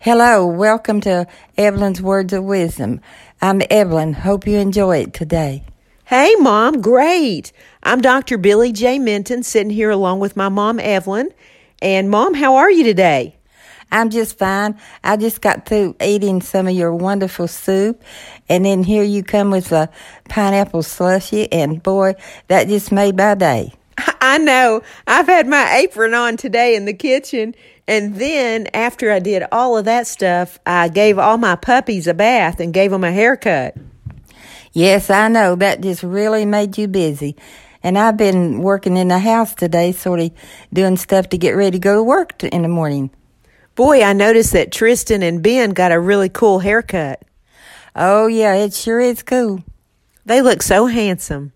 Hello, welcome to Evelyn's Words of Wisdom. I'm Evelyn. Hope you enjoy it today. Hey, Mom, great. I'm Dr. Billy J. Minton, sitting here along with my mom, Evelyn. And, Mom, how are you today? I'm just fine. I just got through eating some of your wonderful soup, and then here you come with a pineapple slushy, and boy, that just made my day. I know. I've had my apron on today in the kitchen, and then after I did all of that stuff, I gave all my puppies a bath and gave them a haircut. Yes, I know. That just really made you busy. And I've been working in the house today, sort of doing stuff to get ready to go to work in the morning. Boy, I noticed that Tristan and Ben got a really cool haircut. Oh, yeah, it sure is cool. They look so handsome.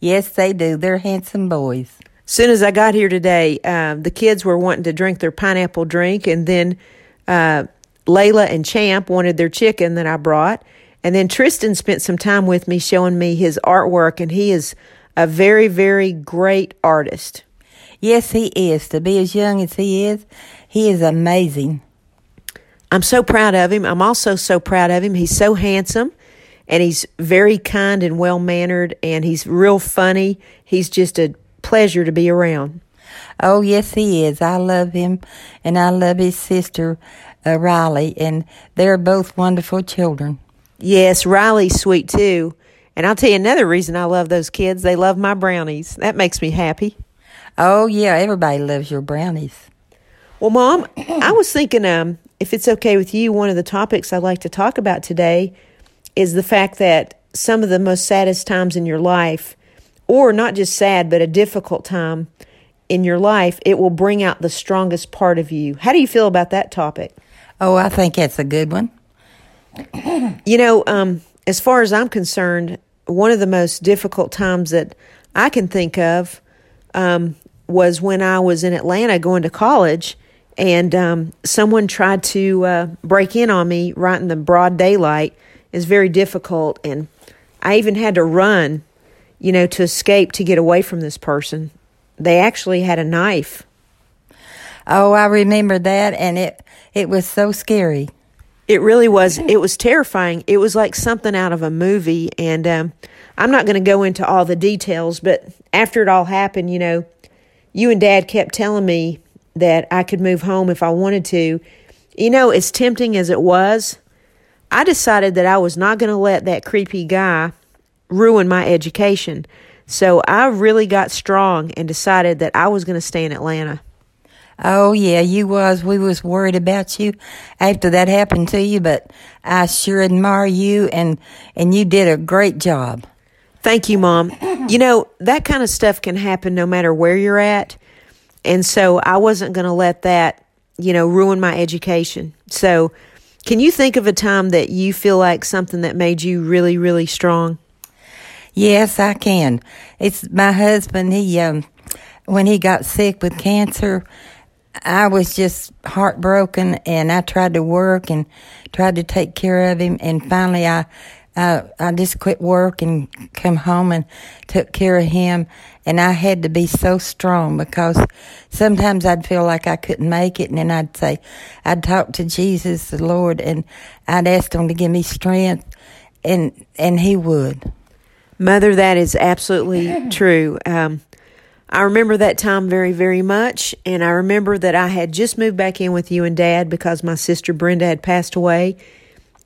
Yes, they do. They're handsome boys soon as I got here today, um, the kids were wanting to drink their pineapple drink, and then uh, Layla and Champ wanted their chicken that I brought. And then Tristan spent some time with me showing me his artwork, and he is a very, very great artist. Yes, he is. To be as young as he is, he is amazing. I'm so proud of him. I'm also so proud of him. He's so handsome and he's very kind and well mannered and he's real funny. He's just a pleasure to be around. Oh, yes, he is. I love him, and I love his sister, uh, Riley, and they're both wonderful children. Yes, Riley's sweet too. And I'll tell you another reason I love those kids. They love my brownies. That makes me happy. Oh, yeah, everybody loves your brownies. Well, Mom, I was thinking um, if it's okay with you, one of the topics I'd like to talk about today is the fact that some of the most saddest times in your life or not just sad, but a difficult time in your life, it will bring out the strongest part of you. How do you feel about that topic? Oh, I think that's a good one. you know, um, as far as I'm concerned, one of the most difficult times that I can think of um, was when I was in Atlanta going to college, and um, someone tried to uh, break in on me right in the broad daylight. It's very difficult, and I even had to run you know, to escape to get away from this person. They actually had a knife. Oh, I remember that, and it it was so scary. It really was. It was terrifying. It was like something out of a movie, and um, I'm not going to go into all the details. But after it all happened, you know, you and Dad kept telling me that I could move home if I wanted to. You know, as tempting as it was, I decided that I was not going to let that creepy guy ruin my education. So I really got strong and decided that I was going to stay in Atlanta. Oh yeah, you was. We was worried about you after that happened to you, but I sure admire you and and you did a great job. Thank you, mom. You know, that kind of stuff can happen no matter where you're at. And so I wasn't going to let that, you know, ruin my education. So, can you think of a time that you feel like something that made you really really strong? Yes, I can. It's my husband. He, um, when he got sick with cancer, I was just heartbroken and I tried to work and tried to take care of him. And finally, I, uh, I just quit work and come home and took care of him. And I had to be so strong because sometimes I'd feel like I couldn't make it. And then I'd say, I'd talk to Jesus, the Lord, and I'd ask him to give me strength and, and he would. Mother, that is absolutely true. Um, I remember that time very, very much. And I remember that I had just moved back in with you and Dad because my sister Brenda had passed away.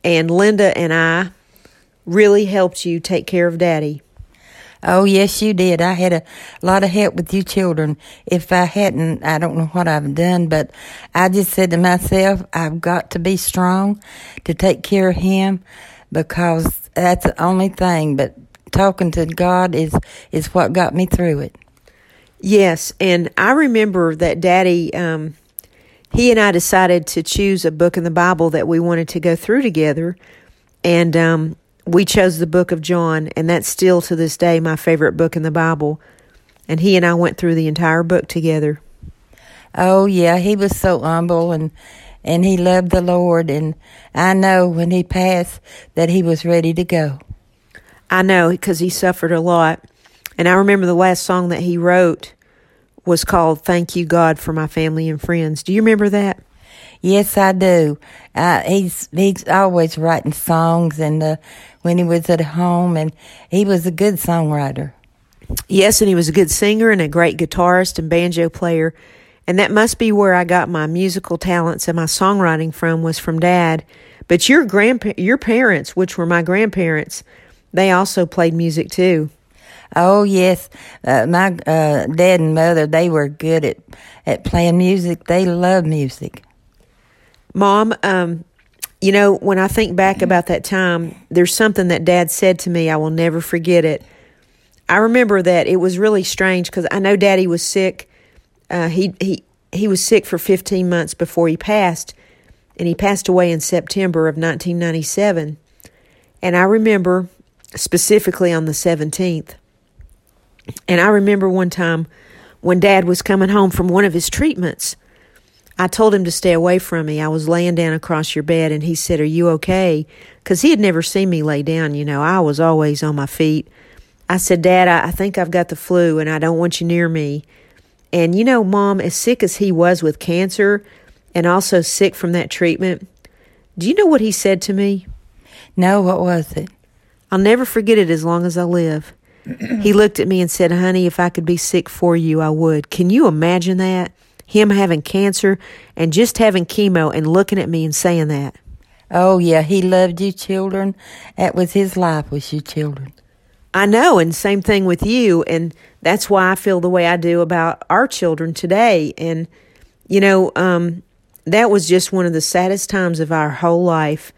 And Linda and I really helped you take care of Daddy. Oh, yes, you did. I had a lot of help with you children. If I hadn't, I don't know what I've done, but I just said to myself, I've got to be strong to take care of him because that's the only thing. But talking to God is is what got me through it. Yes, and I remember that Daddy, um, he and I decided to choose a book in the Bible that we wanted to go through together, and um, we chose the book of John, and that's still to this day my favorite book in the Bible. And he and I went through the entire book together. Oh yeah, he was so humble and and he loved the Lord, and I know when he passed that he was ready to go. I know because he suffered a lot. And I remember the last song that he wrote was called Thank You God for My Family and Friends. Do you remember that? Yes, I do. Uh, he's he's always writing songs, and uh, when he was at home, and he was a good songwriter. Yes, and he was a good singer and a great guitarist and banjo player. And that must be where I got my musical talents and my songwriting from was from dad. But your grandpa- your parents, which were my grandparents, they also played music too. Oh yes, uh, my uh, dad and mother they were good at at playing music. They loved music. Mom, um, you know when I think back about that time, there's something that Dad said to me. I will never forget it. I remember that it was really strange because I know Daddy was sick. Uh, he he he was sick for 15 months before he passed, and he passed away in September of 1997. And I remember specifically on the 17th. And I remember one time when Dad was coming home from one of his treatments. I told him to stay away from me. I was laying down across your bed, and he said, Are you okay? Because he had never seen me lay down. You know, I was always on my feet. I said, Dad, I, I think I've got the flu, and I don't want you near me. And you know, Mom, as sick as he was with cancer and also sick from that treatment, do you know what he said to me? No, what was it? I'll never forget it as long as I live. he looked at me and said, Honey, if I could be sick for you, I would. Can you imagine that? Him having cancer and just having chemo and looking at me and saying that. Oh, yeah, he loved you children. That was his life, was you children. I know, and same thing with you. And that's why I feel the way I do about our children today. And, you know, um, that was just one of the saddest times of our whole life.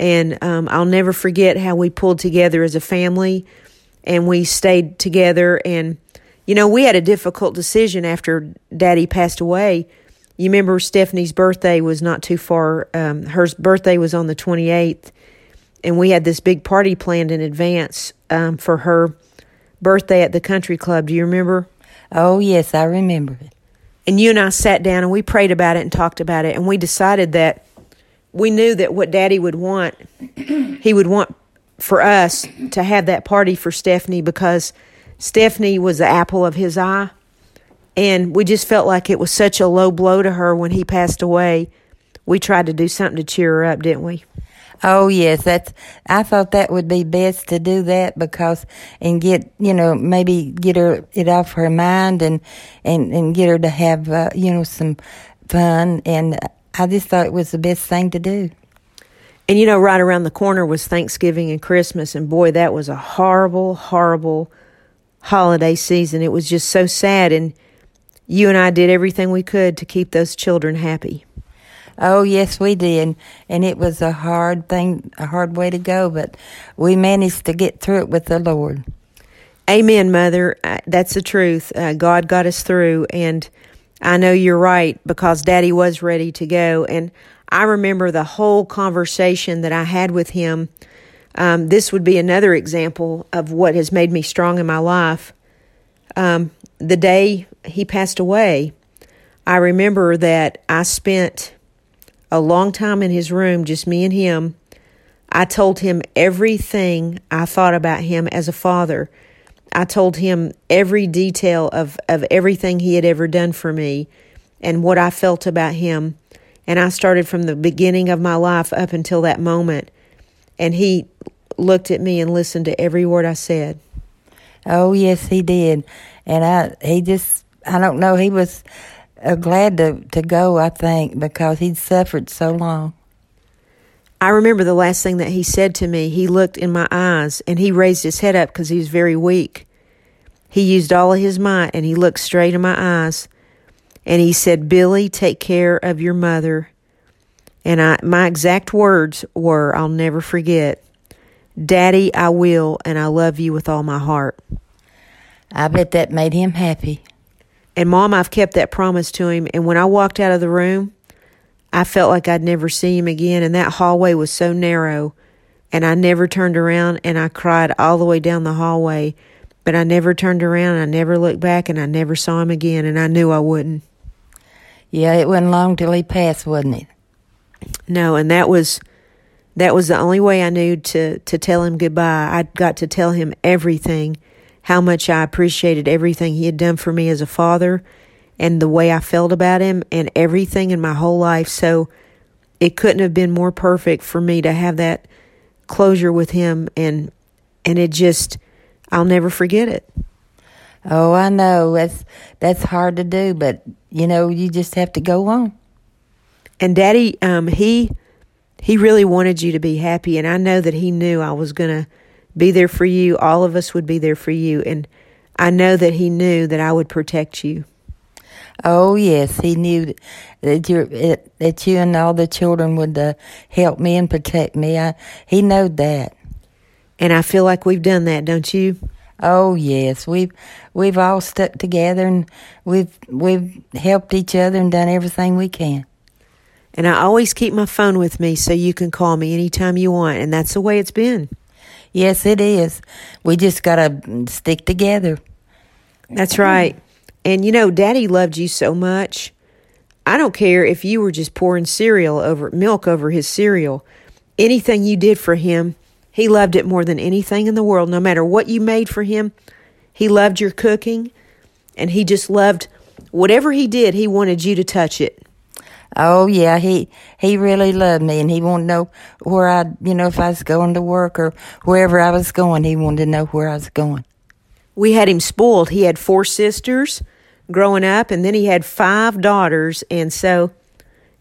And um, I'll never forget how we pulled together as a family and we stayed together. And, you know, we had a difficult decision after Daddy passed away. You remember Stephanie's birthday was not too far, um, her birthday was on the 28th. And we had this big party planned in advance um, for her birthday at the country club. Do you remember? Oh, yes, I remember it. And you and I sat down and we prayed about it and talked about it. And we decided that we knew that what Daddy would want, he would want for us to have that party for Stephanie because Stephanie was the apple of his eye. And we just felt like it was such a low blow to her when he passed away. We tried to do something to cheer her up, didn't we? Oh yes, that's. I thought that would be best to do that because and get you know maybe get her it off her mind and and and get her to have uh, you know some fun and I just thought it was the best thing to do. And you know, right around the corner was Thanksgiving and Christmas, and boy, that was a horrible, horrible holiday season. It was just so sad, and you and I did everything we could to keep those children happy. Oh, yes, we did. And it was a hard thing, a hard way to go, but we managed to get through it with the Lord. Amen, Mother. Uh, that's the truth. Uh, God got us through. And I know you're right because Daddy was ready to go. And I remember the whole conversation that I had with him. Um, this would be another example of what has made me strong in my life. Um, the day he passed away, I remember that I spent a long time in his room, just me and him. I told him everything I thought about him as a father. I told him every detail of, of everything he had ever done for me and what I felt about him. And I started from the beginning of my life up until that moment. And he looked at me and listened to every word I said. Oh, yes, he did. And I, he just, I don't know, he was uh, glad to, to go, I think, because he'd suffered so long. I remember the last thing that he said to me. He looked in my eyes and he raised his head up because he was very weak. He used all of his might and he looked straight in my eyes and he said, Billy, take care of your mother. And I, my exact words were, I'll never forget, Daddy, I will, and I love you with all my heart. I bet that made him happy. And mom, I've kept that promise to him. And when I walked out of the room, I felt like I'd never see him again. And that hallway was so narrow. And I never turned around and I cried all the way down the hallway. But I never turned around. I never looked back and I never saw him again. And I knew I wouldn't. Yeah, it wasn't long till he passed, wasn't it? No, and that was that was the only way I knew to to tell him goodbye. I got to tell him everything how much I appreciated everything he had done for me as a father and the way I felt about him and everything in my whole life. So it couldn't have been more perfect for me to have that closure with him and and it just I'll never forget it. Oh, I know. That's that's hard to do, but you know, you just have to go on. And Daddy, um, he he really wanted you to be happy, and I know that he knew I was gonna be there for you. All of us would be there for you, and I know that he knew that I would protect you. Oh yes, he knew that you that you and all the children would uh, help me and protect me. I, he knowed that, and I feel like we've done that, don't you? Oh yes, we've we've all stuck together and we've we've helped each other and done everything we can. And I always keep my phone with me so you can call me anytime you want, and that's the way it's been. Yes, it is. We just got to stick together. That's right. And you know, Daddy loved you so much. I don't care if you were just pouring cereal over milk over his cereal. Anything you did for him, he loved it more than anything in the world. No matter what you made for him, he loved your cooking and he just loved whatever he did, he wanted you to touch it. Oh yeah, he he really loved me, and he wanted to know where I, you know, if I was going to work or wherever I was going, he wanted to know where I was going. We had him spoiled. He had four sisters growing up, and then he had five daughters, and so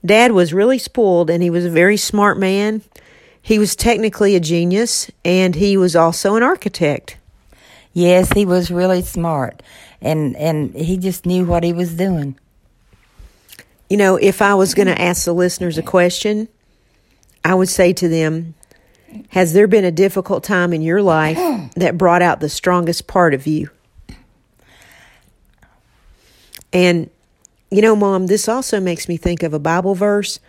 Dad was really spoiled, and he was a very smart man. He was technically a genius, and he was also an architect. Yes, he was really smart, and and he just knew what he was doing. You know, if I was going to ask the listeners a question, I would say to them, Has there been a difficult time in your life that brought out the strongest part of you? And, you know, Mom, this also makes me think of a Bible verse,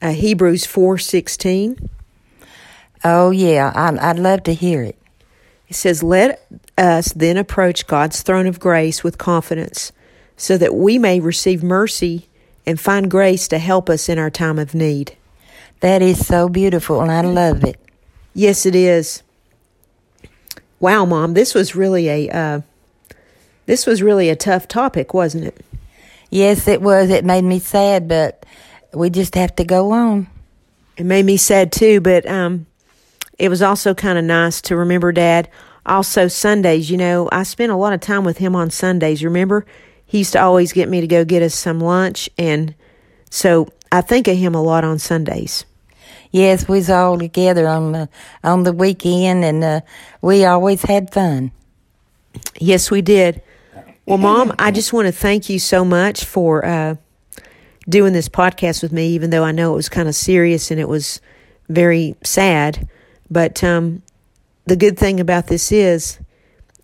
uh, Hebrews 4 16. Oh, yeah, I'd, I'd love to hear it. It says, Let us then approach God's throne of grace with confidence, so that we may receive mercy and find grace to help us in our time of need. That is so beautiful, and I love it. Yes, it is. Wow, Mom, this was really a uh, this was really a tough topic, wasn't it? Yes, it was. It made me sad, but we just have to go on. It made me sad too, but um, it was also kind of nice to remember Dad. Also, Sundays, you know, I spent a lot of time with him on Sundays. Remember, he used to always get me to go get us some lunch, and so I think of him a lot on Sundays. Yes, we was all together on the on the weekend, and uh, we always had fun. Yes, we did. Well, Mom, I just want to thank you so much for uh, doing this podcast with me, even though I know it was kind of serious and it was very sad. But um, the good thing about this is,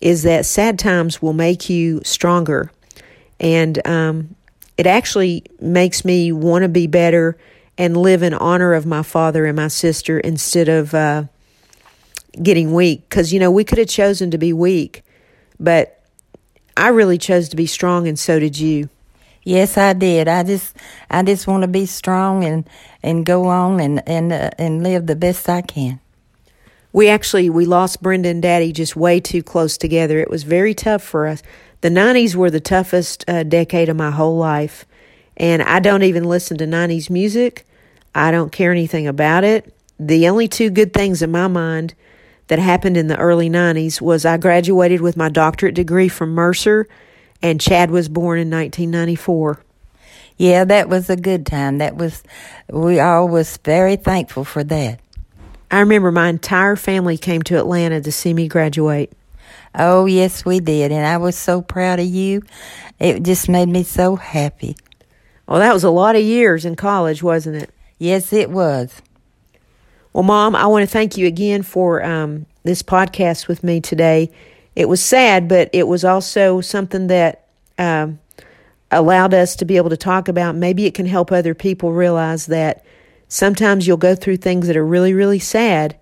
is that sad times will make you stronger and um, it actually makes me want to be better and live in honor of my father and my sister instead of uh, getting weak. Because, you know, we could have chosen to be weak, but I really chose to be strong, and so did you. Yes, I did. I just, I just want to be strong and and go on and and uh, and live the best I can. We actually we lost Brenda and Daddy just way too close together. It was very tough for us. The 90s were the toughest uh, decade of my whole life. And I don't even listen to 90s music. I don't care anything about it. The only two good things in my mind that happened in the early 90s was I graduated with my doctorate degree from Mercer and Chad was born in 1994. Yeah, that was a good time. That was we all was very thankful for that. I remember my entire family came to Atlanta to see me graduate. Oh, yes, we did. And I was so proud of you. It just made me so happy. Well, that was a lot of years in college, wasn't it? Yes, it was. Well, Mom, I want to thank you again for um, this podcast with me today. It was sad, but it was also something that um, allowed us to be able to talk about. Maybe it can help other people realize that sometimes you'll go through things that are really, really sad,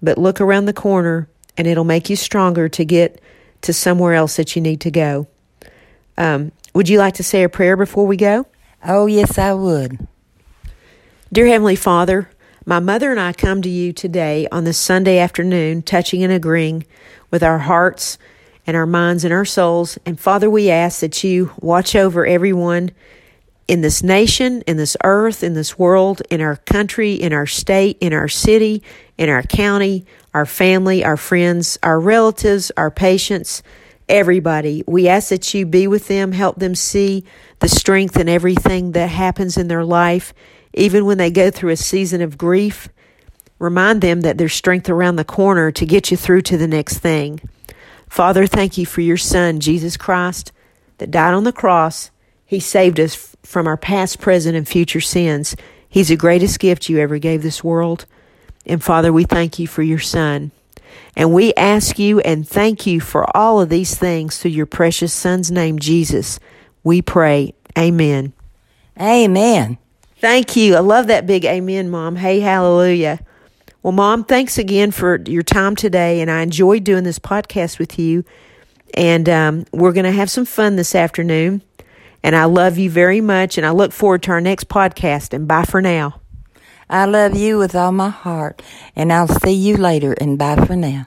but look around the corner and it'll make you stronger to get to somewhere else that you need to go. Um, would you like to say a prayer before we go? Oh, yes, I would. Dear Heavenly Father, my mother and I come to you today on this Sunday afternoon, touching and agreeing with our hearts and our minds and our souls. And Father, we ask that you watch over everyone in this nation, in this earth, in this world, in our country, in our state, in our city, in our county, our family, our friends, our relatives, our patients, everybody. We ask that you be with them, help them see the strength in everything that happens in their life, even when they go through a season of grief. Remind them that there's strength around the corner to get you through to the next thing. Father, thank you for your Son, Jesus Christ, that died on the cross. He saved us from our past, present, and future sins. He's the greatest gift you ever gave this world. And Father, we thank you for your Son. And we ask you and thank you for all of these things through your precious Son's name, Jesus. We pray. Amen. Amen. Thank you. I love that big amen, Mom. Hey, hallelujah. Well, Mom, thanks again for your time today. And I enjoyed doing this podcast with you. And um, we're going to have some fun this afternoon. And I love you very much. And I look forward to our next podcast. And bye for now. I love you with all my heart. And I'll see you later. And bye for now.